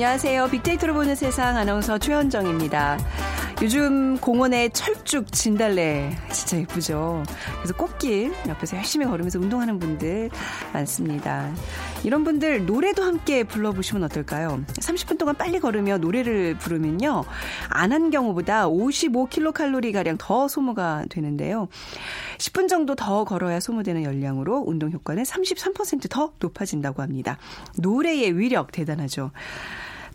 안녕하세요. 빅데이터로 보는 세상 아나운서 최현정입니다. 요즘 공원에 철쭉 진달래 진짜 예쁘죠. 그래서 꽃길 옆에서 열심히 걸으면서 운동하는 분들 많습니다. 이런 분들 노래도 함께 불러보시면 어떨까요? 30분 동안 빨리 걸으며 노래를 부르면요. 안 한 경우보다 55kcal 가량 더 소모가 되는데요. 10분 정도 더 걸어야 소모되는 열량으로 운동 효과는 33%더 높아진다고 합니다. 노래의 위력 대단하죠.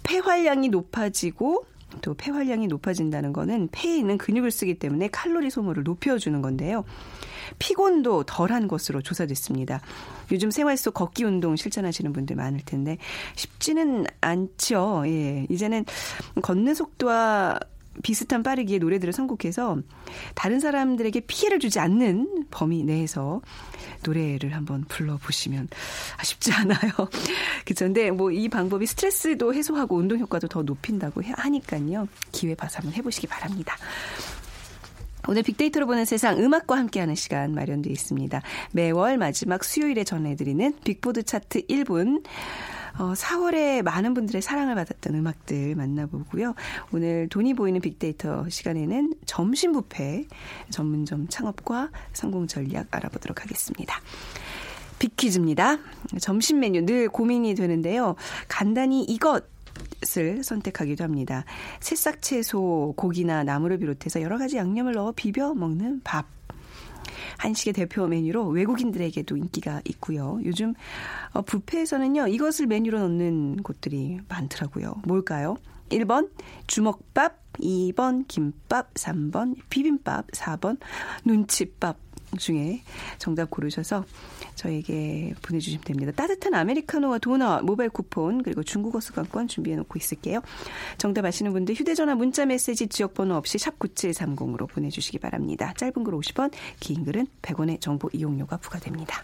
폐활량이 높아지고 또 폐활량이 높아진다는 거는 폐에 있는 근육을 쓰기 때문에 칼로리 소모를 높여주는 건데요. 피곤도 덜한 것으로 조사됐습니다. 요즘 생활 속 걷기 운동 실천하시는 분들 많을 텐데 쉽지는 않죠. 예. 이제는 걷는 속도와 비슷한 빠르기의 노래들을 선곡해서 다른 사람들에게 피해를 주지 않는 범위 내에서 노래를 한번 불러보시면 쉽지 않아요. 그쵸. 근데 뭐 이 방법이 스트레스도 해소하고 운동 효과도 더 높인다고 하니까요. 기회 봐서 한번 해보시기 바랍니다. 오늘 빅데이터로 보는 세상 음악과 함께하는 시간 마련되어 있습니다. 매월 마지막 수요일에 전해드리는 빅보드 차트 1분. 어, 4월에 많은 분들의 사랑을 받았던 음악들 만나보고요. 오늘 돈이 보이는 빅데이터 시간에는 점심 뷔페 전문점 창업과 성공 전략 알아보도록 하겠습니다. 빅퀴즈입니다. 점심 메뉴 늘 고민이 되는데요. 간단히 이것 을 선택하기도 합니다. 새싹 채소, 고기나 나물을 비롯해서 여러 가지 양념을 넣어 비벼 먹는 밥. 한식의 대표 메뉴로 외국인들에게도 인기가 있고요. 요즘 어, 뷔페에서는요, 이것을 메뉴로 넣는 곳들이 많더라고요. 뭘까요? 1번 주먹밥, 2번 김밥, 3번 비빔밥, 4번 눈치밥 중에 정답 고르셔서 저에게 보내주시면 됩니다. 따뜻한 아메리카노와 도넛, 모바일 쿠폰, 그리고 중국어 수강권 준비해 놓고 있을게요. 정답 아시는 분들 휴대전화 문자 메시지 지역번호 없이 샵 9730으로 보내주시기 바랍니다. 짧은 글 50원, 긴 글은 100원의 정보 이용료가 부과됩니다.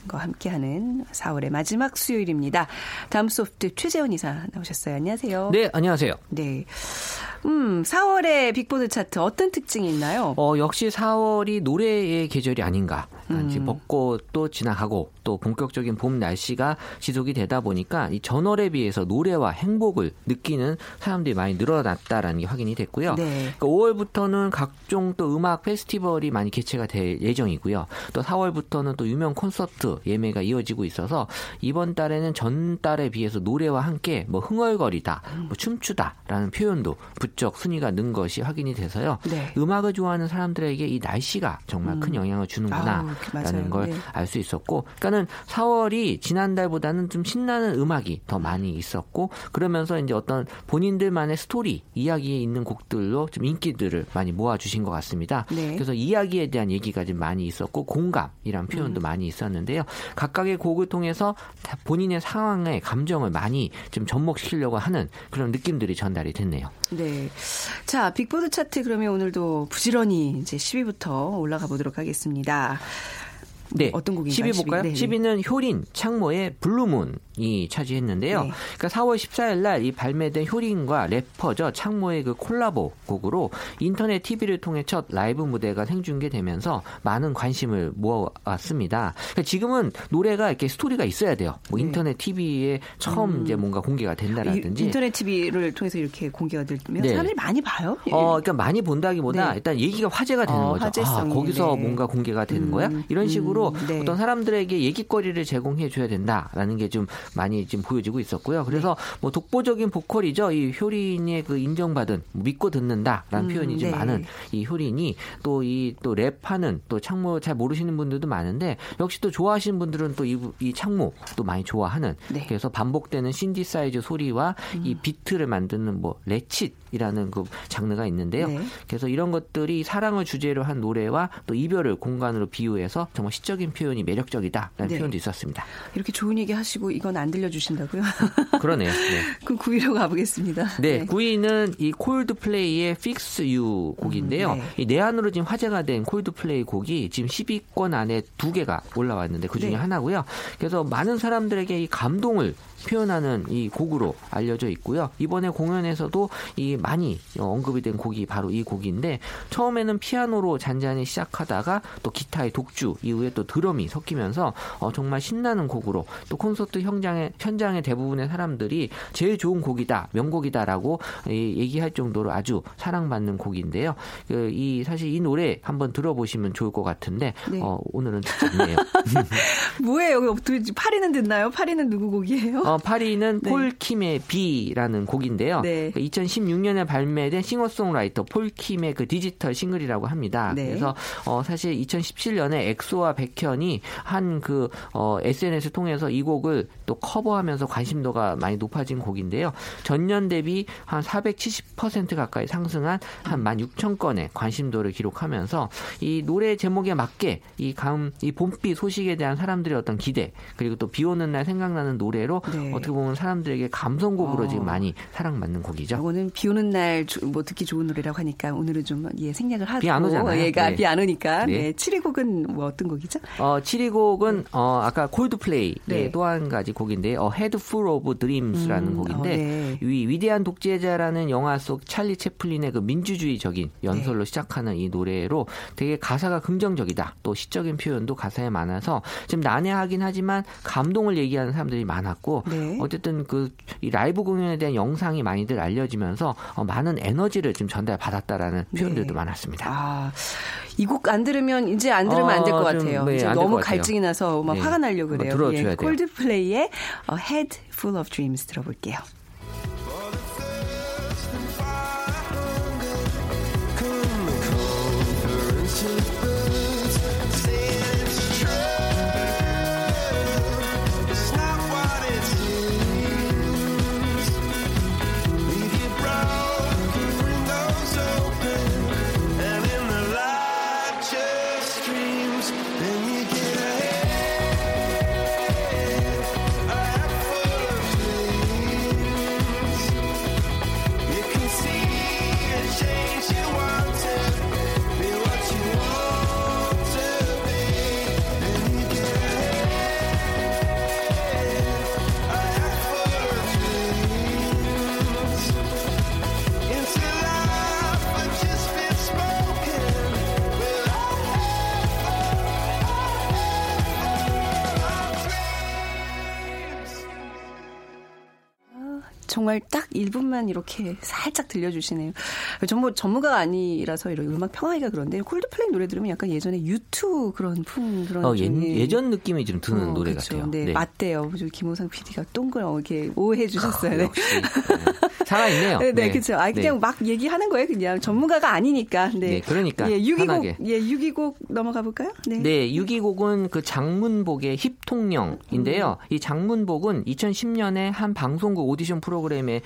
과 함께하는 4월의 마지막 수요일입니다. 다음 소프트 최재원 이사 나오셨어요. 안녕하세요. 네, 안녕하세요. 네. 음, 4월의 빅보드 차트 어떤 특징이 있나요? 어, 역시 4월이 노래의 계절이 아닌가. 음. 이제 벚꽃도 지나가고 또 본격적인 봄 날씨가 지속이 되다 보니까 이 전월에 비해서 노래와 행복을 느끼는 사람들이 많이 늘어났다라는 게 확인이 됐고요. 네. 그러니까 5월부터는 각종 또 음악 페스티벌이 많이 개최가 될 예정이고요. 또 4월부터는 또 유명 콘서트 예매가 이어지고 있어서 이번 달에는 전 달에 비해서 노래와 함께 뭐 흥얼거리다, 뭐 춤추다라는 표현도 부쩍 순위가 는 것이 확인이 돼서요. 네. 음악을 좋아하는 사람들에게 이 날씨가 정말 큰 영향을 주는구나. 아우, 맞아요. 라는 걸 네. 알수 있었고, 그러니까는 4월이 지난달보다는 좀 신나는 음악이 더 많이 있었고, 그러면서 이제 어떤 본인들만의 스토리, 이야기에 있는 곡들로 좀 인기들을 많이 모아주신 것 같습니다. 네. 그래서 이야기에 대한 얘기가 좀 많이 있었고, 공감이란 표현도 음. 많이 있었는데요. 각각의 곡을 통해서 다 본인의 상황에 감정을 많이 좀 접목시키려고 하는 그런 느낌들이 전달이 됐네요. 네. 자, 빅보드 차트 그러면 오늘도 부지런히 이제 10위부터 올라가 보도록 하겠습니다. 네. 어떤 곡인가요? 10위 볼까요? 10위? 10위 는 효린 창모의 Blue Moon이 차지했는데요. 네. 그러니까 4월 14일 날 이 발매된 효린과 래퍼죠 창모의 그 콜라보 곡으로 인터넷 TV를 통해 첫 라이브 무대가 생중계되면서 많은 관심을 모아왔습니다. 그러니까 지금은 노래가 이렇게 스토리가 있어야 돼요. 뭐 네. 인터넷 TV에 처음 이제 뭔가 공개가 된다라든지 이, 인터넷 TV를 통해서 이렇게 공개가 되면 네. 사람들이 많이 봐요. 어, 그러니까 많이 본다기보다 네. 일단 얘기가 화제가 되는 어, 거죠. 아, 화제성이, 거기서 네. 뭔가 공개가 되는 음, 거야? 이런 식으로 음, 네. 어떤 사람들에게 얘기거리를 제공해 줘야 된다라는 게 좀 많이 지금 보여지고 있었고요. 그래서 네. 뭐 독보적인 보컬이죠. 이 효린의 그 인정받은 뭐 믿고 듣는다라는 음, 표현이 좀 네. 많은 이 효린이 또 이 또 랩하는 또 창모 잘 모르시는 분들도 많은데 역시 또 좋아하시는 분들은 또이 창모 또 많이 좋아하는 네. 그래서 반복되는 신디사이즈 소리와 이 비트를 만드는 뭐 레칫이라는 그 장르가 있는데요. 네. 그래서 이런 것들이 사랑을 주제로 한 노래와 또 이별을 공간으로 비유해서 정말 시적 인 표현이 매력적이다라는 네. 표현도 있었습니다. 이렇게 좋은 얘기 하시고 이건 안 들려주신다고요? 그러네요. 네. 그럼 9위로 가보겠습니다. 네, 9위는 이 콜드플레이의 Fix You 곡인데요. 음, 네. 이 내한으로 지금 화제가 된 콜드플레이 곡이 지금 10위권 안에 두 개가 올라왔는데 그 중에 네. 하나고요. 그래서 많은 사람들에게 이 감동을 표현하는 이 곡으로 알려져 있고요. 이번에 공연에서도 이 많이 언급이 된 곡이 바로 이 곡인데 처음에는 피아노로 잔잔히 시작하다가 또 기타의 독주 이후에 또 드럼이 섞이면서 어, 정말 신나는 곡으로 또 콘서트 현장의 현장의 대부분의 사람들이 제일 좋은 곡이다 명곡이다라고 이, 얘기할 정도로 아주 사랑받는 곡인데요. 그, 이 사실 이 노래 한번 들어보시면 좋을 것 같은데 네. 어, 오늘은 듣지 않네요. 뭐예요? 어떻게 8위는 듣나요? 8위는 누구 곡이에요? 어, 8위는 네. 폴 킴의 비라는 곡인데요. 네. 2016년에 발매된 싱어송라이터 폴 킴의 그 디지털 싱글이라고 합니다. 네. 그래서 어, 사실 2017년에 엑소의 백현이 한 그 어, SNS를 통해서 이 곡을 또 커버하면서 관심도가 많이 높아진 곡인데요. 전년 대비 한 470% 가까이 상승한 한 16,000건의 관심도를 기록하면서 이 노래 제목에 맞게 이 다음 이 봄비 소식에 대한 사람들의 어떤 기대 그리고 또 비 오는 날 생각나는 노래로 네. 어떻게 보면 사람들에게 감성곡으로 어. 지금 많이 사랑받는 곡이죠. 이거는 비 오는 날 뭐 듣기 좋은 노래라고 하니까 오늘은 좀 예, 생략을 하고 비안 오잖아요. 얘가 네. 비안 오니까 네. 네. 7위 곡은 뭐 어떤 곡이죠? 어, 7위 곡은 어, 아까 콜드플레이 네. 또한 가지 곡인데 어, Head Full of Dreams라는 음, 곡인데 어, 네. 위, 위대한 독재자라는 영화 속 찰리 채플린의 그 민주주의적인 연설로 네. 시작하는 이 노래로 되게 가사가 긍정적이다. 또 시적인 표현도 가사에 많아서 좀 난해하긴 하지만 감동을 얘기하는 사람들이 많았고 네. 어쨌든 그 이 라이브 공연에 대한 영상이 많이들 알려지면서 어, 많은 에너지를 좀 전달 받았다라는 표현들도 네. 많았습니다. 아, 이 곡 안 들으면 이제 안 들으면 안될것 어, 좀, 같아요. 네, 너무 같아요. 갈증이 나서 막 네. 화가 한번 그래요. 들어줘야 돼요. 콜드플레이의 어, Head Full of Dreams 들어볼게요. 정말 딱 1분만 이렇게 살짝 들려주시네요. 전부 전문가가 아니라서 이런 음악 평하기가 그런데 콜드플레이 노래 들으면 약간 예전에 유투 그런 풍 그런 어, 예, 좀, 예전 느낌이 좀 드는 어, 노래 그쵸. 같아요. 네, 맞대요. 저 김호상 PD가 동글 이렇게 오해 주셨어요. 네. 역시 네. 살아있네요. 네, 네, 그렇죠. 아, 그냥 네. 막 얘기하는 거예요, 그냥 전문가가 아니니까. 네, 네, 그러니까 예, 6위곡, 편하게. 예, 6위곡 넘어가 볼까요? 네. 네, 6위곡은 그 장문복의 힙통령인데요. 이 장문복은 2010년에 한 방송국 오디션 프로그램 프로그램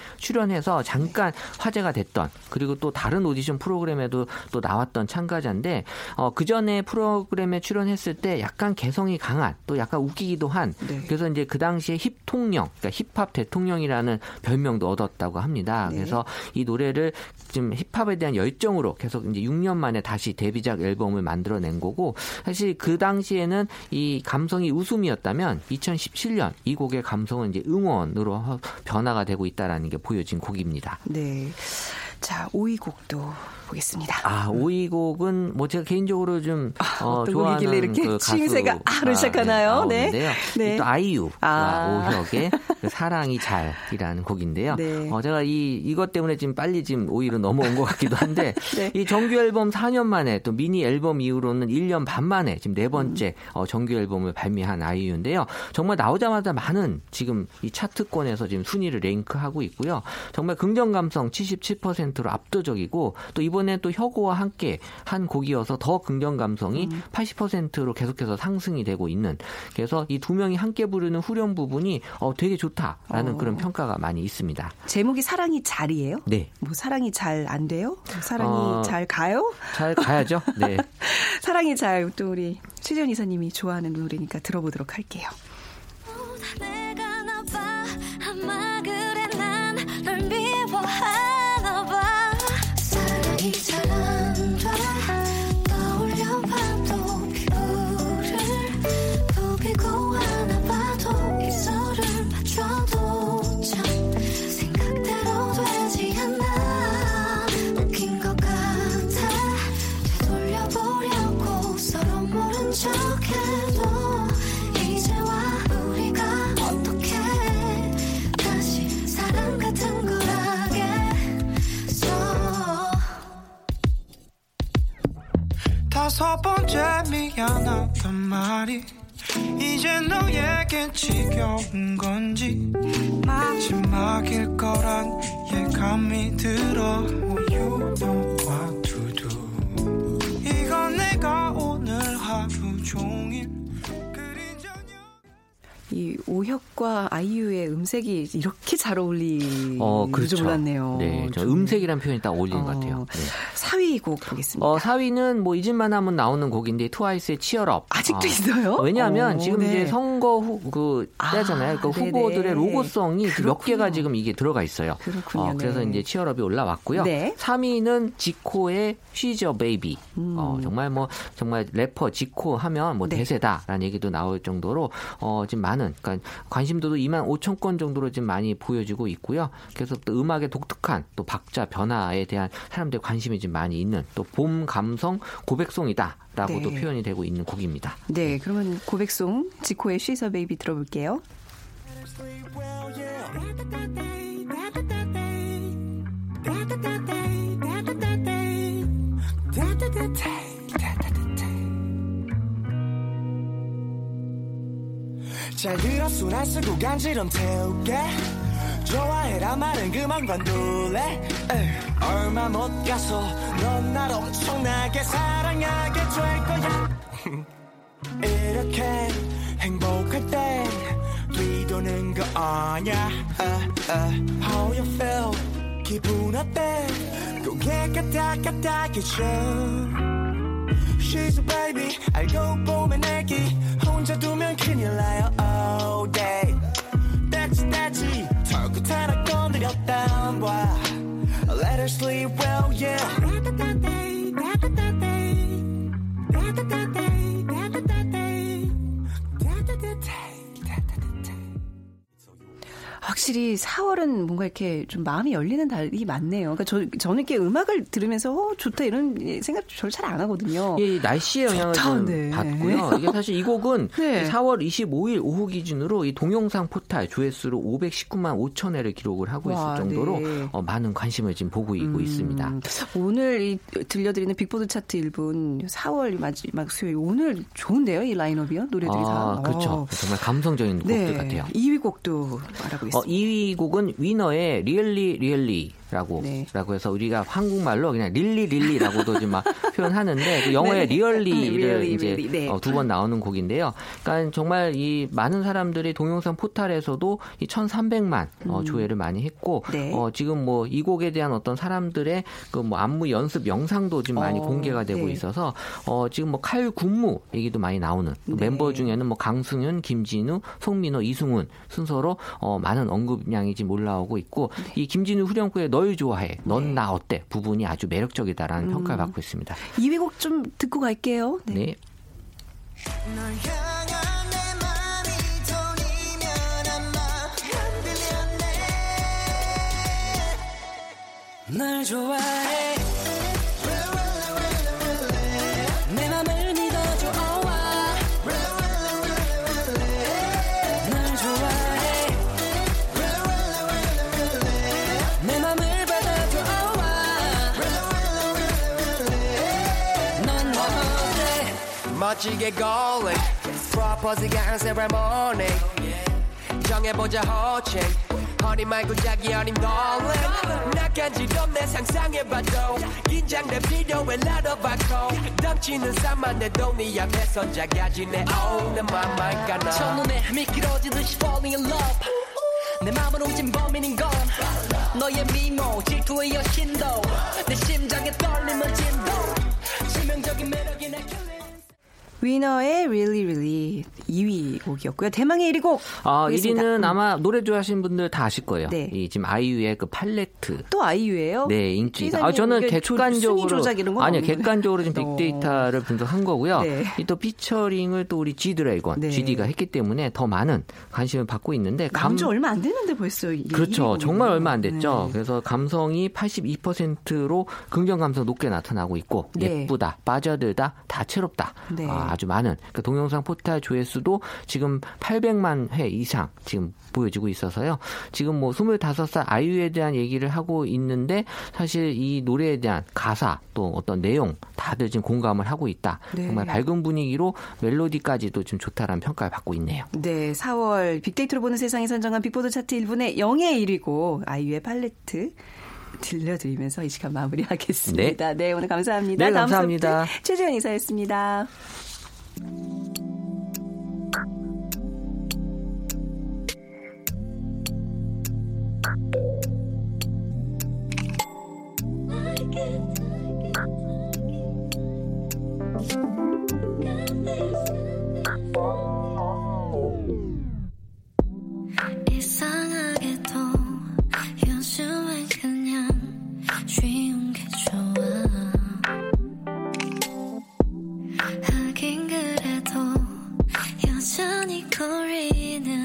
에 출연해서 잠깐 화제가 됐던 그리고 또 다른 오디션 프로그램에도 또 나왔던 참가자인데 어, 그 전에 프로그램에 출연했을 때 약간 개성이 강한 또 약간 웃기기도 한 네. 그래서 이제 그 당시에 힙통령 그러니까 힙합 대통령이라는 별명도 얻었다고 합니다. 네. 그래서 이 노래를 지금 힙합에 대한 열정으로 계속 이제 6년 만에 다시 데뷔작 앨범을 만들어낸 거고 사실 그 당시에는 이 감성이 웃음이었다면 2017년 이 곡의 감성은 이제 응원으로 허- 변화가 되고 있다라는 게 보여진 곡입니다. 네. 자, 5위 곡도 보겠습니다. 아, 오이 곡은 뭐 제가 개인적으로 좀 어, 어떤 좋아하는 이렇게 그 가수가, 아로 시작하나요? 네, 네. 나오는데요. 네. 또 아이유와 아. 오혁의 그 사랑이 잘이라는 곡인데요. 네. 어, 제가 이 이것 때문에 지금 빨리 지금 오이로 넘어온 것 같기도 한데 네. 이 정규 앨범 4년 만에 또 미니 앨범 이후로는 1년 반 만에 지금 네 번째 음. 어, 정규 앨범을 발매한 아이유인데요. 정말 나오자마자 많은 지금 이 차트권에서 지금 순위를 랭크하고 있고요. 정말 긍정 감성 77%로 압도적이고 또 이번 에 또 혁오와 함께 한 곡이어서 더 긍정 감성이 80%로 계속해서 상승이 되고 있는 그래서 이 두 명이 함께 부르는 후렴 부분이 어, 되게 좋다라는 어. 그런 평가가 많이 있습니다. 제목이 사랑이 잘이에요? 네. 뭐 사랑이 잘 안 돼요? 사랑이 어. 잘 가요? 잘 가야죠. 네. 사랑이 잘 또 우리 최재현 이사님이 좋아하는 노래니까 들어보도록 할게요. 내가 나봐 그 말이 이제 너에겐 지겨운 건지 마지막일 거란 예감이 들어. You know 이건 내가 오늘 하루 종일 이 오혁 과 아이유의 음색이 이렇게 잘 어울리는 어, 그렇죠. 줄 몰랐네요. 네, 저 좀. 음색이란 표현이 딱 어울리는 것 같아요. 어, 네. 4위 곡 보겠습니다. 어, 4위는 뭐 잊을만 하면 나오는 곡인데 트와이스의 치얼업. 아직도 있어요? 왜냐하면 어, 지금 네. 이제 선거 후, 그 아, 때잖아요. 그. 후보들의 로고송이 몇 그렇군요. 개가 지금 이게 들어가 있어요. 그렇군요. 어, 그래서 네. 이제 치얼업이 올라왔고요. 네. 3위는 지코의 a Baby. 음. 어, 정말 뭐 정말 래퍼 지코 하면 뭐 네. 대세다라는 얘기도 나올 정도로 어, 지금 많은 그러니까 관 심도도 2만 5천 건 정도로 지금 많이 보여지고 있고요. 그래서 또 음악의 독특한 또 박자 변화에 대한 사람들의 관심이 지금 많이 있는 또 봄 감성 고백송이다라고도 네. 표현이 되고 있는 곡입니다. 네, 그러면 고백송 지코의 She's a Baby 들어볼게요. 잘 들어 순한 쓰고 간지럼 태울게. 좋아해라 말은 그만 관둘래. 얼마 못 가서 넌 날 엄청나게 사랑하게 될 거야. 이렇게 행복할 땐 뒤도는 거 아냐? 아, 아. How you feel? 기분 어때? 고개가 따뜻하게져 She's a baby 알고 보면 애기 혼자 두면 큰일 나요 all day 떼지 떼지 털끝 하나 건드렸다 봐 Let her sleep well yeah 확실히 4월은 뭔가 이렇게 좀 마음이 열리는 달이 많네요. 그러니까 저, 저는 이렇게 음악을 들으면서 어, 좋다 이런 생각 별로 잘안 하거든요. 이 날씨의 영향을 좋다, 좀 네. 받고요. 이게 사실 이 곡은 네. 4월 25일 오후 기준으로 이 동영상 포탈 조회수로 519만 5천 회를 기록을 하고 있을 와, 정도로 네. 어, 많은 관심을 지금 보고 있고 있습니다. 음, 오늘 이 들려드리는 빅보드 차트 1분 4월 마지막 수요일 오늘 좋은데요 이 라인업이요 노래들이 다. 아, 그렇죠. 어. 정말 감성적인 곡들 네, 같아요. 2위 곡도 알아보겠습니다. 어, 2위 곡은 위너의 Really Really 라고 네. 라고 해서 우리가 한국말로 그냥 릴리 릴리라고도 좀막 표현하는데 그 영어의 네. Really를 Really, 이제 네. 어, 두번 나오는 곡인데요. 그러니까 정말 이 많은 사람들이 동영상 포탈에서도 이 1,300만 어, 조회를 많이 했고 음. 네. 어, 지금 뭐 이 곡에 대한 어떤 사람들의 그 뭐 안무 연습 영상도 지금 많이 어, 공개가 되고 네. 있어서 어, 지금 뭐 칼 군무 얘기도 많이 나오는 그 네. 멤버 중에는 뭐 강승윤, 김진우, 송민호, 이승훈 순서로 어, 많은 언급량이 지금 올라오고 있고 네. 이 김진우 후렴구의 널 좋아해, 넌 나 어때 부분이 아주 매력적이다라는 음. 평가를 받고 있습니다. 2위 곡 좀 듣고 갈게요. 네. 네. 널 좋아해 멋지게 golden 프로포즈가 한 세레모니 정해보자 호칭. 허니 말고 자기 어린 darling 나간지럼 내 상상해봐도 긴장돼 필요해 나눠봐고 덩치는 산만해도 네 앞에선 작아지네 oh 내 맘만 가나. 첫눈에 미끄러지듯이 falling in love. 내 맘을 옮긴 범인인 건 너의 미모 질투의 여신도 내 심장에 떨림을 진도. 치명적인 매력이 내 killing 위너의 Really Really 2위 곡이었고요. 대망의 1위 곡. 아, 보겠습니다. 1위는 아마 노래 좋아하시는 분들 다 아실 거예요. 네. 이 지금 아이유의 그 팔레트. 또 아이유예요? 네, 인기. 아, 저는 객관적으로 조작 이런 건 아니요, 없는데. 객관적으로 지금 어. 빅데이터를 분석한 거고요. 네. 이또 피처링을 또 우리 G 드래곤, 네. GD가 했기 때문에 더 많은 관심을 받고 있는데 나온 지 얼마 안 됐는데 벌써 이 그렇죠. 1위 정말. 얼마 안 됐죠. 네. 그래서 감성이 82%로 긍정 감성 높게 나타나고 있고 네. 예쁘다, 빠져들다, 다채롭다. 네. 아, 주 많은 그 동영상 포탈 조회수도 지금 800만 회 이상 지금 보여지고 있어서요. 지금 뭐 25살 아이유에 대한 얘기를 하고 있는데 사실 이 노래에 대한 가사 또 어떤 내용 다들 지금 공감을 하고 있다. 네. 정말 밝은 분위기로 멜로디까지도 좀 좋다라는 평가를 받고 있네요. 네, 4월 빅데이터로 보는 세상이 선정한 빅보드 차트 1분의 0의 1위고 아이유의 팔레트 들려드리면서 이 시간 마무리하겠습니다. 네, 오늘 감사합니다. 네, 감사합니다. 최재현 이사였습니다. Thank you. 여전히 거리는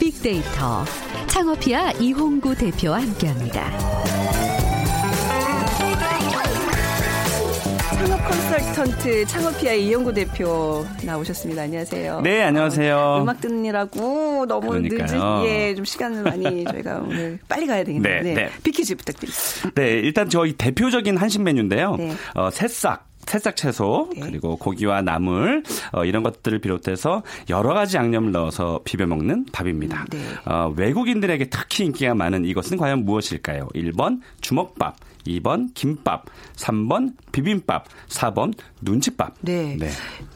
빅데이터. 창업이야 이홍구 대표와 함께합니다. 창업 컨설턴트 창업피아의 이영구 대표 나오셨습니다. 안녕하세요. 네, 안녕하세요. 음악 듣느라고 너무 그러니까요. 늦은 예, 좀 시간을 많이 저희가 오늘 빨리 가야 되겠네요. 네, 네. 비키즈 부탁드립니다. 네, 일단 저희 대표적인 한식 메뉴인데요. 네. 어, 새싹. 새싹 채소 네. 그리고 고기와 나물 어, 이런 것들을 비롯해서 여러 가지 양념을 넣어서 비벼 먹는 밥입니다. 네. 어, 외국인들에게 특히 인기가 많은 이것은 과연 무엇일까요? 1번 주먹밥, 2번 김밥, 3번 비빔밥, 4번 눈칫밥. 네.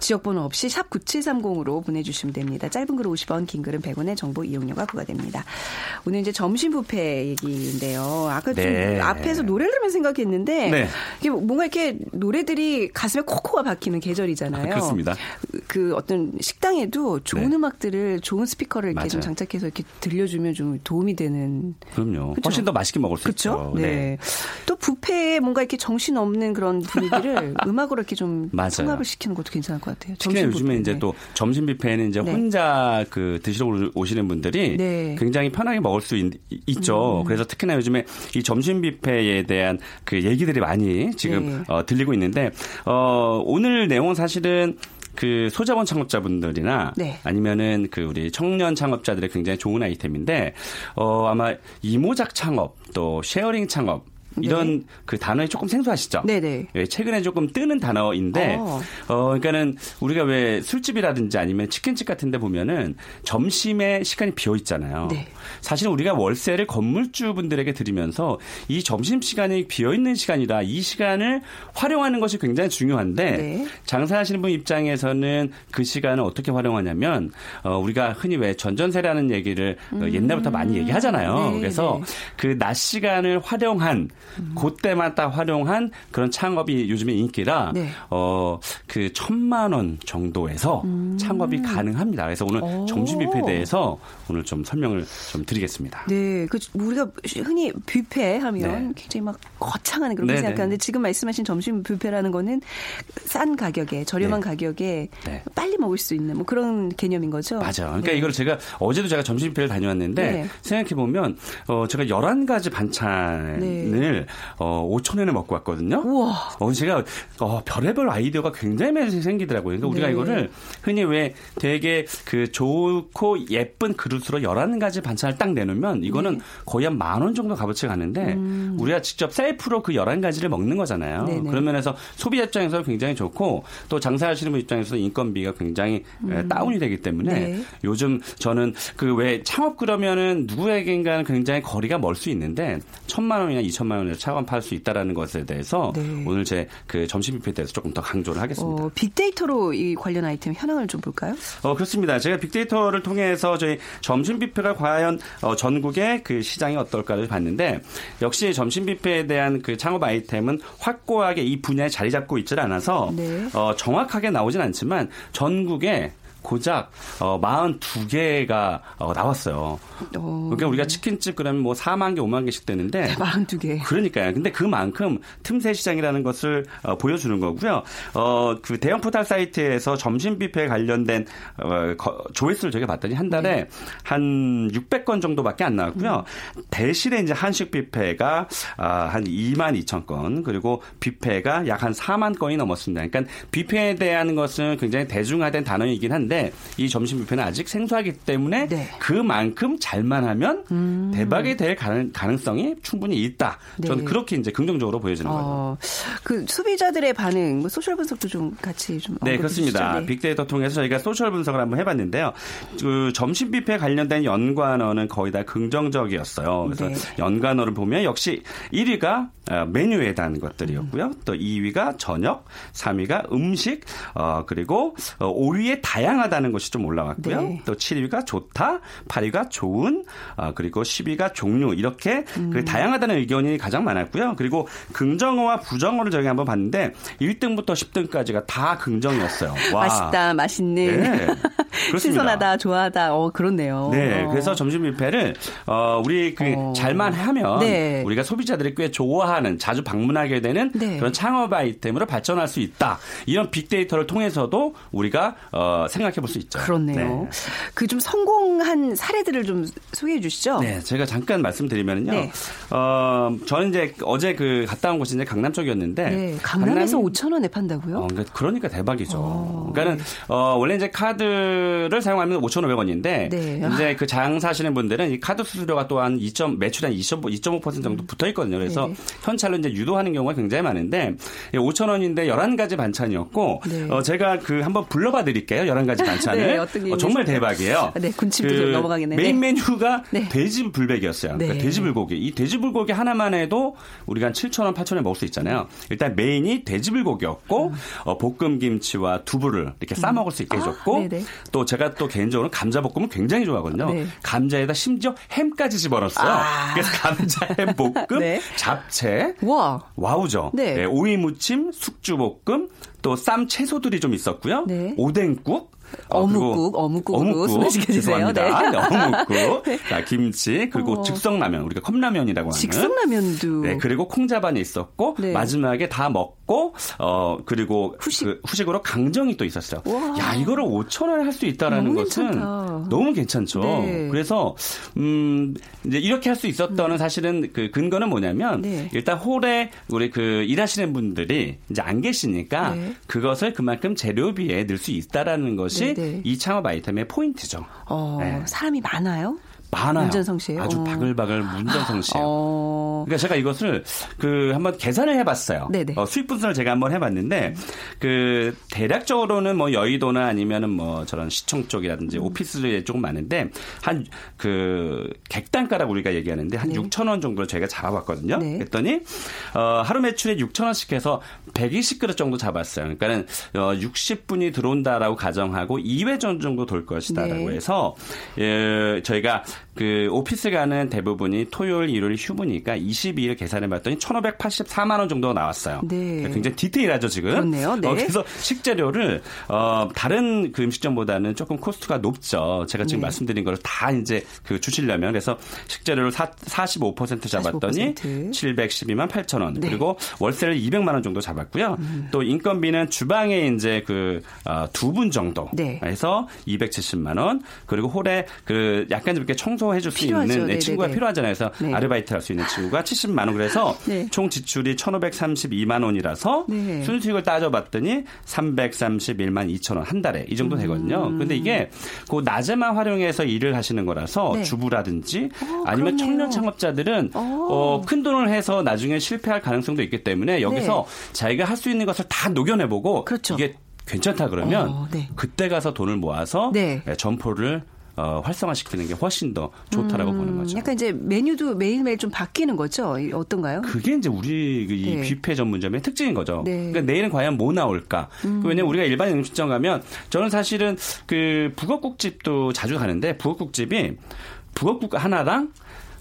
지역번호 없이 샵 9730으로 보내주시면 됩니다. 짧은 글은 50원, 긴 글은 100원의 정보 이용료가 부과됩니다. 오늘 이제 점심 뷔페 얘기인데요. 아까 네. 좀 앞에서 노래를 들으면 생각했는데 네. 이게 뭔가 이렇게 노래들이 가슴에 코코가 박히는 계절이잖아요. 그렇습니다. 그 어떤 식당에도 좋은 네. 음악들을 좋은 스피커를 이렇게 좀 맞아요. 장착해서 이렇게 들려주면 좀 도움이 되는 그럼요. 그쵸? 훨씬 더 맛있게 먹을 수 그렇죠? 있죠. 네. 또또 부페에 뭔가 이렇게 정신 없는 그런 분위기를 음악으로 이렇게 좀 맞아요. 통합을 시키는 것도 괜찮을 것 같아요. 점심 요즘에. 이제 또 점심 뷔페는 이제 네. 혼자 그 드시러 오시는 분들이 네. 굉장히 편하게 먹을 수 있, 죠 음. 그래서 특히나 요즘에 이 점심 뷔페에 대한 그 얘기들이 많이 지금 네. 어, 들리고 있는데 어, 오늘 내용은 사실은 그 소자본 창업자분들이나 네. 아니면은 그 우리 청년 창업자들의 굉장히 좋은 아이템인데 어 아마 이모작 창업 또 sharing 창업 이런 그 단어에 조금 생소하시죠? 네네. 예, 최근에 조금 뜨는 단어인데 어. 어 그러니까는 우리가 왜 술집이라든지 아니면 치킨집 같은 데 보면은 점심에 시간이 비어 있잖아요. 네. 사실 우리가 월세를 건물주분들에게 드리면서 이 점심 시간이 비어 있는 시간이라 이 시간을 활용하는 것이 굉장히 중요한데 네. 장사하시는 분 입장에서는 그 시간을 어떻게 활용하냐면 어 우리가 흔히 왜 전전세라는 얘기를 어, 옛날부터 많이 얘기하잖아요. 음. 네, 그래서 네. 그낮 시간을 활용한 그때만 딱 활용한 그런 창업이 요즘에 인기라 네. 어그 천만 원 정도에서 음. 창업이 가능합니다. 그래서 오늘 오. 점심 뷔페에 대해서 오늘 좀 설명을 좀 드리겠습니다. 네, 그 우리가 흔히 뷔페 하면 네. 굉장히 막 거창한 그런 거 네네. 생각하는데 지금 말씀하신 점심 뷔페라는 거는 싼 가격에 저렴한 네. 가격에 네. 빨리 먹을 수 있는 뭐 그런 개념인 거죠. 맞아요. 그러니까 네. 이걸 제가 어제도 제가 점심 뷔페를 다녀왔는데 네. 생각해 보면 어 제가 11가지 반찬을 어 5천 원에 먹고 왔거든요. 우와. 어 제가 어 별의별 아이디어가 굉장히 많이 생기더라고요. 그러니까 우리가 네. 이거를 흔히 왜 되게 그 좋고 예쁜 그릇으로 11가지 반찬을 딱 내놓으면 이거는 네. 거의 한 만 원 정도 값어치가 가는데 우리가 직접 셀프로 그 11가지를 먹는 거잖아요. 음. 네네. 그런 면에서 소비자 입장에서 굉장히 좋고 또 장사하시는 분 입장에서 인건비가 굉장히 에, 다운이 되기 때문에 음. 네. 요즘 저는 그 왜 창업 그러면은 누구에겐가는 굉장히 거리가 멀 수 있는데 천만 원이나 이천만 원에 창업할 수 있다라는 것에 대해서 네. 오늘 제 그 점심 뷔페에 대해서 조금 더 강조를 하겠습니다. 어, 빅데이터로 이 관련 아이템 현황을 좀 볼까요? 어, 그렇습니다. 제가 빅데이터를 통해서 저희 점심 뷔페가 과연 어, 전국의 그 시장이 어떨까를 봤는데 역시 점심 뷔페에 대한 그 창업 아이템은 확고하게 이 분야에 자리 잡고 있질 않아서 네. 어, 정확하게 나오진 않지만 전국에 고작 어 42개가 어, 나왔어요. 어, 그러니까 우리가 치킨집 그러면 뭐 4만 개, 5만 개씩 되는데 42개. 그러니까요. 근데 그만큼 틈새 시장이라는 것을 어, 보여주는 거고요. 어, 그 대형 포털 사이트에서 점심 뷔페에 관련된 어, 거- 조회수를 저희가 봤더니 한 달에 네. 한 600건 정도밖에 안 나왔고요. 대신에 이제 한식 뷔페가 아, 한 2만 2천 건 그리고 뷔페가 약 한 4만 건이 넘었습니다. 그러니까 뷔페에 대한 것은 굉장히 대중화된 단어이긴 한데 이 점심 뷔페는 아직 생소하기 때문에 네. 그만큼 잘만 하면 대박이 될 가능, 가능 성이 충분히 있다. 저는 네. 그렇게 이제 긍정적으로 보여지는 거예요. 어, 그 소비자들의 반응, 뭐 social 분석도 좀 같이 좀 네, 그렇습니다. 네. 빅데이터 통해서 저희가 social 분석을 한번 해봤는데요. 그 점심 뷔페 관련된 연관어는 거의 다 긍정적이었어요. 그래서 네. 연관어를 보면 역시 1위가 어, 메뉴에 대한 것들이었고요. 또 2위가 저녁, 3위가 음식, 어, 그리고 어, 5위에 다양 하다는 것이 좀 올라왔고요. 네. 또 7위가 좋다, 8위가 좋은, 어, 그리고 10위가 종류 이렇게 음. 그 다양하다는 의견이 가장 많았고요. 그리고 긍정어와 부정어를 저희가 한번 봤는데 1등부터 10등까지가 다 긍정이었어요. 와. 맛있다, 맛있는, 네. 신선하다, 좋아하다. 어, 그렇네요. 네, 어. 그래서 점심 뷔페를 어 우리 그 어. 잘만 하면 네. 우리가 소비자들이 꽤 좋아하는 자주 방문하게 되는 네. 그런 창업 아이템으로 발전할 수 있다. 이런 빅데이터를 통해서도 우리가 어 생각 해 볼 수 있죠. 그렇네요. 그좀 성공한 사례들을 좀 소개해 주시죠. 네, 제가 잠깐 말씀드리면요. 네. 어, 저는 이제 어제 그 갔다 온 곳이 이제 강남 쪽이었는데. 네, 강남에서 강남- 5천 원에 판다고요? 어, 그러니까, 그러니까 대박이죠. 어, 그러니까는 어, 원래 이제 카드를 사용하면 5,500원인데 네. 이제 그 장사하시는 분들은 이 카드 수수료가 또한 2점 매출의 한2.5% 정도 붙어 있거든요. 그래서 네. 현찰로 이제 유도하는 경우가 굉장히 많은데 5,000원인데 11가지 반찬이었고 네. 어, 제가 그 한번 불러봐 드릴게요. 11가지 반찬을. 네, 어떤 게 어, 정말. 대박이에요. 네, 군침도 좀 넘어가겠네. 메인 네. 메뉴가 네. 돼지 불백이었어요. 네. 그러니까 돼지 불고기. 이 돼지 불고기 하나만 해도 우리가 한 7,000원, 8,000원에 먹을 수 있잖아요. 일단 메인이 돼지 불고기였고 어, 볶음 김치와 두부를 이렇게 싸 먹을 수 있게 해줬고 아. 또 제가 또 개인적으로 감자 볶음을 굉장히 좋아하거든요. 네. 감자에다 심지어 햄까지 집어넣었어요. 아. 그래서 감자 햄 볶음, 네. 잡채, 와. 와우죠. 네. 오이 무침, 숙주 볶음, 또 쌈 채소들이 좀 있었고요. 네. 오뎅국. 어, 어묵국, 어묵국으로 소개시켜 주세요. 죄송합니다. 네. 어묵국. 자, 김치, 그리고 어. 즉석라면, 우리가 컵라면이라고 하는. 직성라면도. 네, 그리고 콩자반이 있었고 네. 마지막에 다 먹고 어 그리고 후식 그 후식으로 강정이 또 있었어요. 와. 야, 이거를 5천 원에 할 수 있다라는 너무 것은 괜찮다. 너무 괜찮죠. 네. 그래서 음 이제 이렇게 할 수 있었던 사실은 그 근거는 뭐냐면 네. 일단 홀에 우리 그 일하시는 분들이 이제 안 계시니까 네. 그것을 그만큼 재료비에 넣을 수 있다라는 것이 네, 네. 이 창업 아이템의 포인트죠. 어, 네. 사람이 많아요? 많아요. 문전성시예요? 아주 어. 바글바글 문전성시예요. 어. 그러니까 제가 이것을 그 한번 계산을 해봤어요. 네네. 어, 수익 분석을 제가 한번 해봤는데 그 대략적으로는 뭐 여의도나 아니면은 뭐 저런 시청 쪽이라든지 음. 오피스에 조금 많은데 한 그 객단가라고 우리가 얘기하는데 한 네. 6천 원 정도를 저희가 잡아봤거든요. 네. 그랬더니 어, 하루 매출에 6천 원씩 해서 120그릇 정도 잡았어요. 그러니까는 어, 60분이 들어온다라고 가정하고 2회 정도 돌 것이다라고 네. 해서 예, 저희가 그 오피스가는 대부분이 토요일, 일요일 휴무니까 22일 계산해 봤더니 1,584만 원 정도가 나왔어요. 네. 굉장히 디테일하죠, 지금. 그렇네요. 네. 어, 그래서 식재료를 어, 다른 그 음식점보다는 조금 코스트가 높죠. 제가 지금 네. 말씀드린 걸다 이제 그 주시려면 그래서 식재료를 사, 45% 잡았더니 45%. 712만 8천 원. 네. 그리고 월세를 200만 원 정도 잡았고요. 음. 또 인건비는 주방에 이제 그두분 정도 네. 해서 270만 원. 그리고 홀에 그 약간 좀 이렇게 청소 해 줄 수. 있는 네네네. 친구가 필요하잖아요. 그래서 네. 아르바이트 할 수 있는 친구가 70만 원. 그래서 네. 총 지출이 1,532만 원이라서 네. 순수익을 따져봤더니 331만 2천 원 한 달에 이 정도 되거든요. 음. 근데 이게 그 낮에만 활용해서 일을 하시는 거라서 네. 주부라든지 어, 아니면 그러네요. 청년 창업자들은 어, 큰 돈을 해서 나중에 실패할 가능성도 있기 때문에 여기서 자기가 할 수 있는 것을 다 녹여내보고 네. 그렇죠. 이게 괜찮다 그러면 어, 네. 그때 가서 돈을 모아서 네. 예, 점포를 어, 활성화시키는 게 훨씬 더 좋다라고 보는 거죠. 음, 약간 이제 메뉴도 매일매일 좀 바뀌는 거죠. 이- 어떤가요? 그게 이제 우리 그이 네. 뷔페 전문점의 특징인 거죠. 네. 음. 그러니까 내일은 과연 뭐 나올까? 왜냐면 우리가 일반 음식점 가면 저는 사실은 그 북엇국집도 자주 가는데 북엇국집이 북엇국 하나랑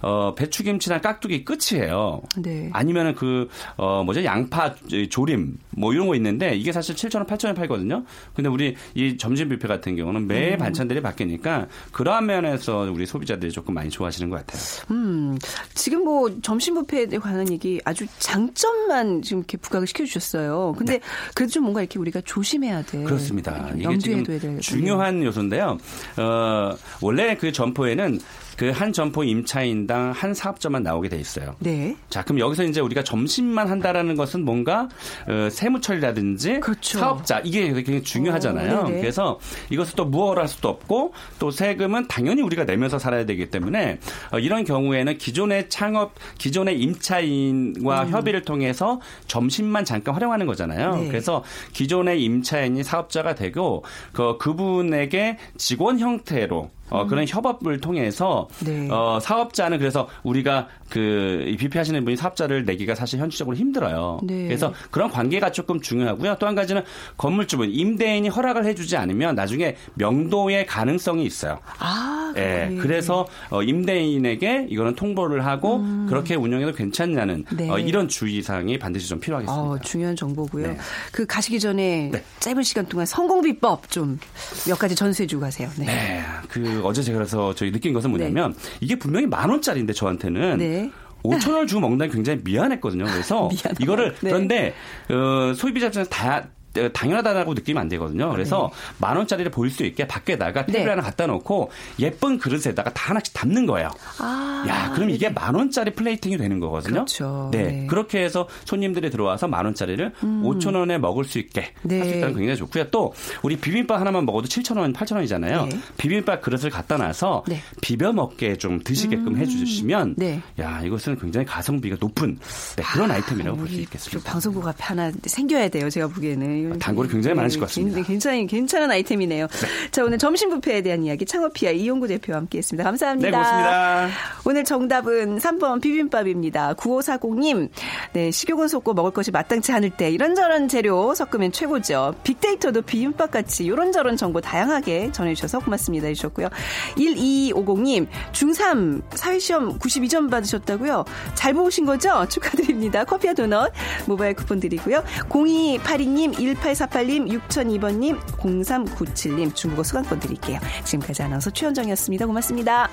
어, 배추김치랑 깍두기 끝이에요. 네. 아니면은 그, 어, 뭐죠, 양파 조림, 뭐 이런 거 있는데 이게 사실 7,000원, 8,000원 팔거든요. 근데 우리 이 점심 뷔페 같은 경우는 매 음. 반찬들이 바뀌니까 그러한 면에서 우리 소비자들이 조금 많이 좋아하시는 것 같아요. 음, 지금 뭐 점심 뷔페에 관한 얘기 아주 장점만 지금 이렇게 부각을 시켜주셨어요. 근데 그래도 좀 뭔가 이렇게 우리가 조심해야 돼. 네. 그렇습니다. 이게 지금 중요한 요소인데요. 어, 원래 그 점포에는 그 한 점포 임차인당 한 사업자만 나오게 돼 있어요. 네. 자, 그럼 여기서 이제 우리가 점심만 한다라는 것은 뭔가 어, 세무 처리라든지 그렇죠. 사업자 이게 굉장히 중요하잖아요. 어, 네네. 그래서 이것을 또 무어할 수도 없고 또 세금은 당연히 우리가 내면서 살아야 되기 때문에 어, 이런 경우에는 기존의 창업, 기존의 임차인과 협의를 통해서 점심만 잠깐 활용하는 거잖아요. 음. 네. 그래서 기존의 임차인이 사업자가 되고 그 그분에게 직원 형태로 어, 그런 협업을 통해서 음. 네. 어, 사업자는 그래서 우리가 그이 뷔페 하시는 분이 사업자를 내기가 사실 현실적으로 힘들어요. 네. 그래서 그런 관계가 조금 중요하고요. 또 한 가지는 건물주분 임대인이 허락을 해주지 않으면 나중에 명도의 가능성이 있어요. 아, 예, 그래. 그래서 어, 임대인에게 이거는 통보를 하고 그렇게 운영해도 괜찮냐는 음. 네. 어, 이런 주의사항이 반드시 좀 필요하겠습니다. 어, 중요한 정보고요. 네. 그 가시기 전에 짧은 시간 동안 성공 비법 좀 몇 가지 전수해 주고 가세요. 네. 네, 그 어제 제가 그래서 저희 느낀 것은 뭐냐면 이게 분명히 만 원짜리인데 저한테는 네. 5천 원을 주고 먹는 게 굉장히 미안했거든요. 그래서. 이거를 네. 그런데 어, 소비자 입장에서 다 어, 당연하다라고 느끼면 안 되거든요. 그래서 만 원짜리를 보일 수 있게 밖에다가 테이블 네. 하나 갖다 놓고 예쁜 그릇에다가 다 하나씩 담는 거예요. 아, 야, 그럼 이게 만 원짜리 plating이 되는 거거든요. 그렇죠. 네. 네. 그렇게 해서 손님들이 들어와서 만 원짜리를 5천 원에 먹을 수 있게 네. 할수 있다는 게 굉장히 좋고요. 또 우리 비빔밥 하나만 먹어도 7천 원, 8천 원이잖아요. 네. 비빔밥 그릇을 갖다 놔서 네. 비벼 먹게 좀 드시게끔 해주시면 네. 야 이것은 굉장히 가성비가 높은 네, 그런 아 이템이라고 볼 수 있겠습니다. 방송국 앞에 하나 생겨야 돼요. 제가 보기에는. 단골이 굉장히 많으실 것 같습니다. 굉장히 괜찮은, 아이템이네요. 자, 오늘 점심 뷔페에 대한 이야기 창업피아 이용구 대표와 함께 했습니다. 감사합니다. 네, 고맙습니다. 오늘 정답은 3번 비빔밥입니다. 9540님, 네, 식욕은 솟고 먹을 것이 마땅치 않을 때 이런저런 재료 섞으면 최고죠. 빅데이터도 비빔밥 같이 이런저런 정보 다양하게 전해주셔서 고맙습니다. 해주셨고요. 1250님, 중3 사회시험 92점 받으셨다고요? 잘 보신 거죠? 축하드립니다. 커피와 도넛 모바일 쿠폰 드리고요. 0282님, 1848님, 6002번님, 0397님 중국어 수강권 드릴게요. 지금까지 아나운서 최현정이었습니다. 고맙습니다.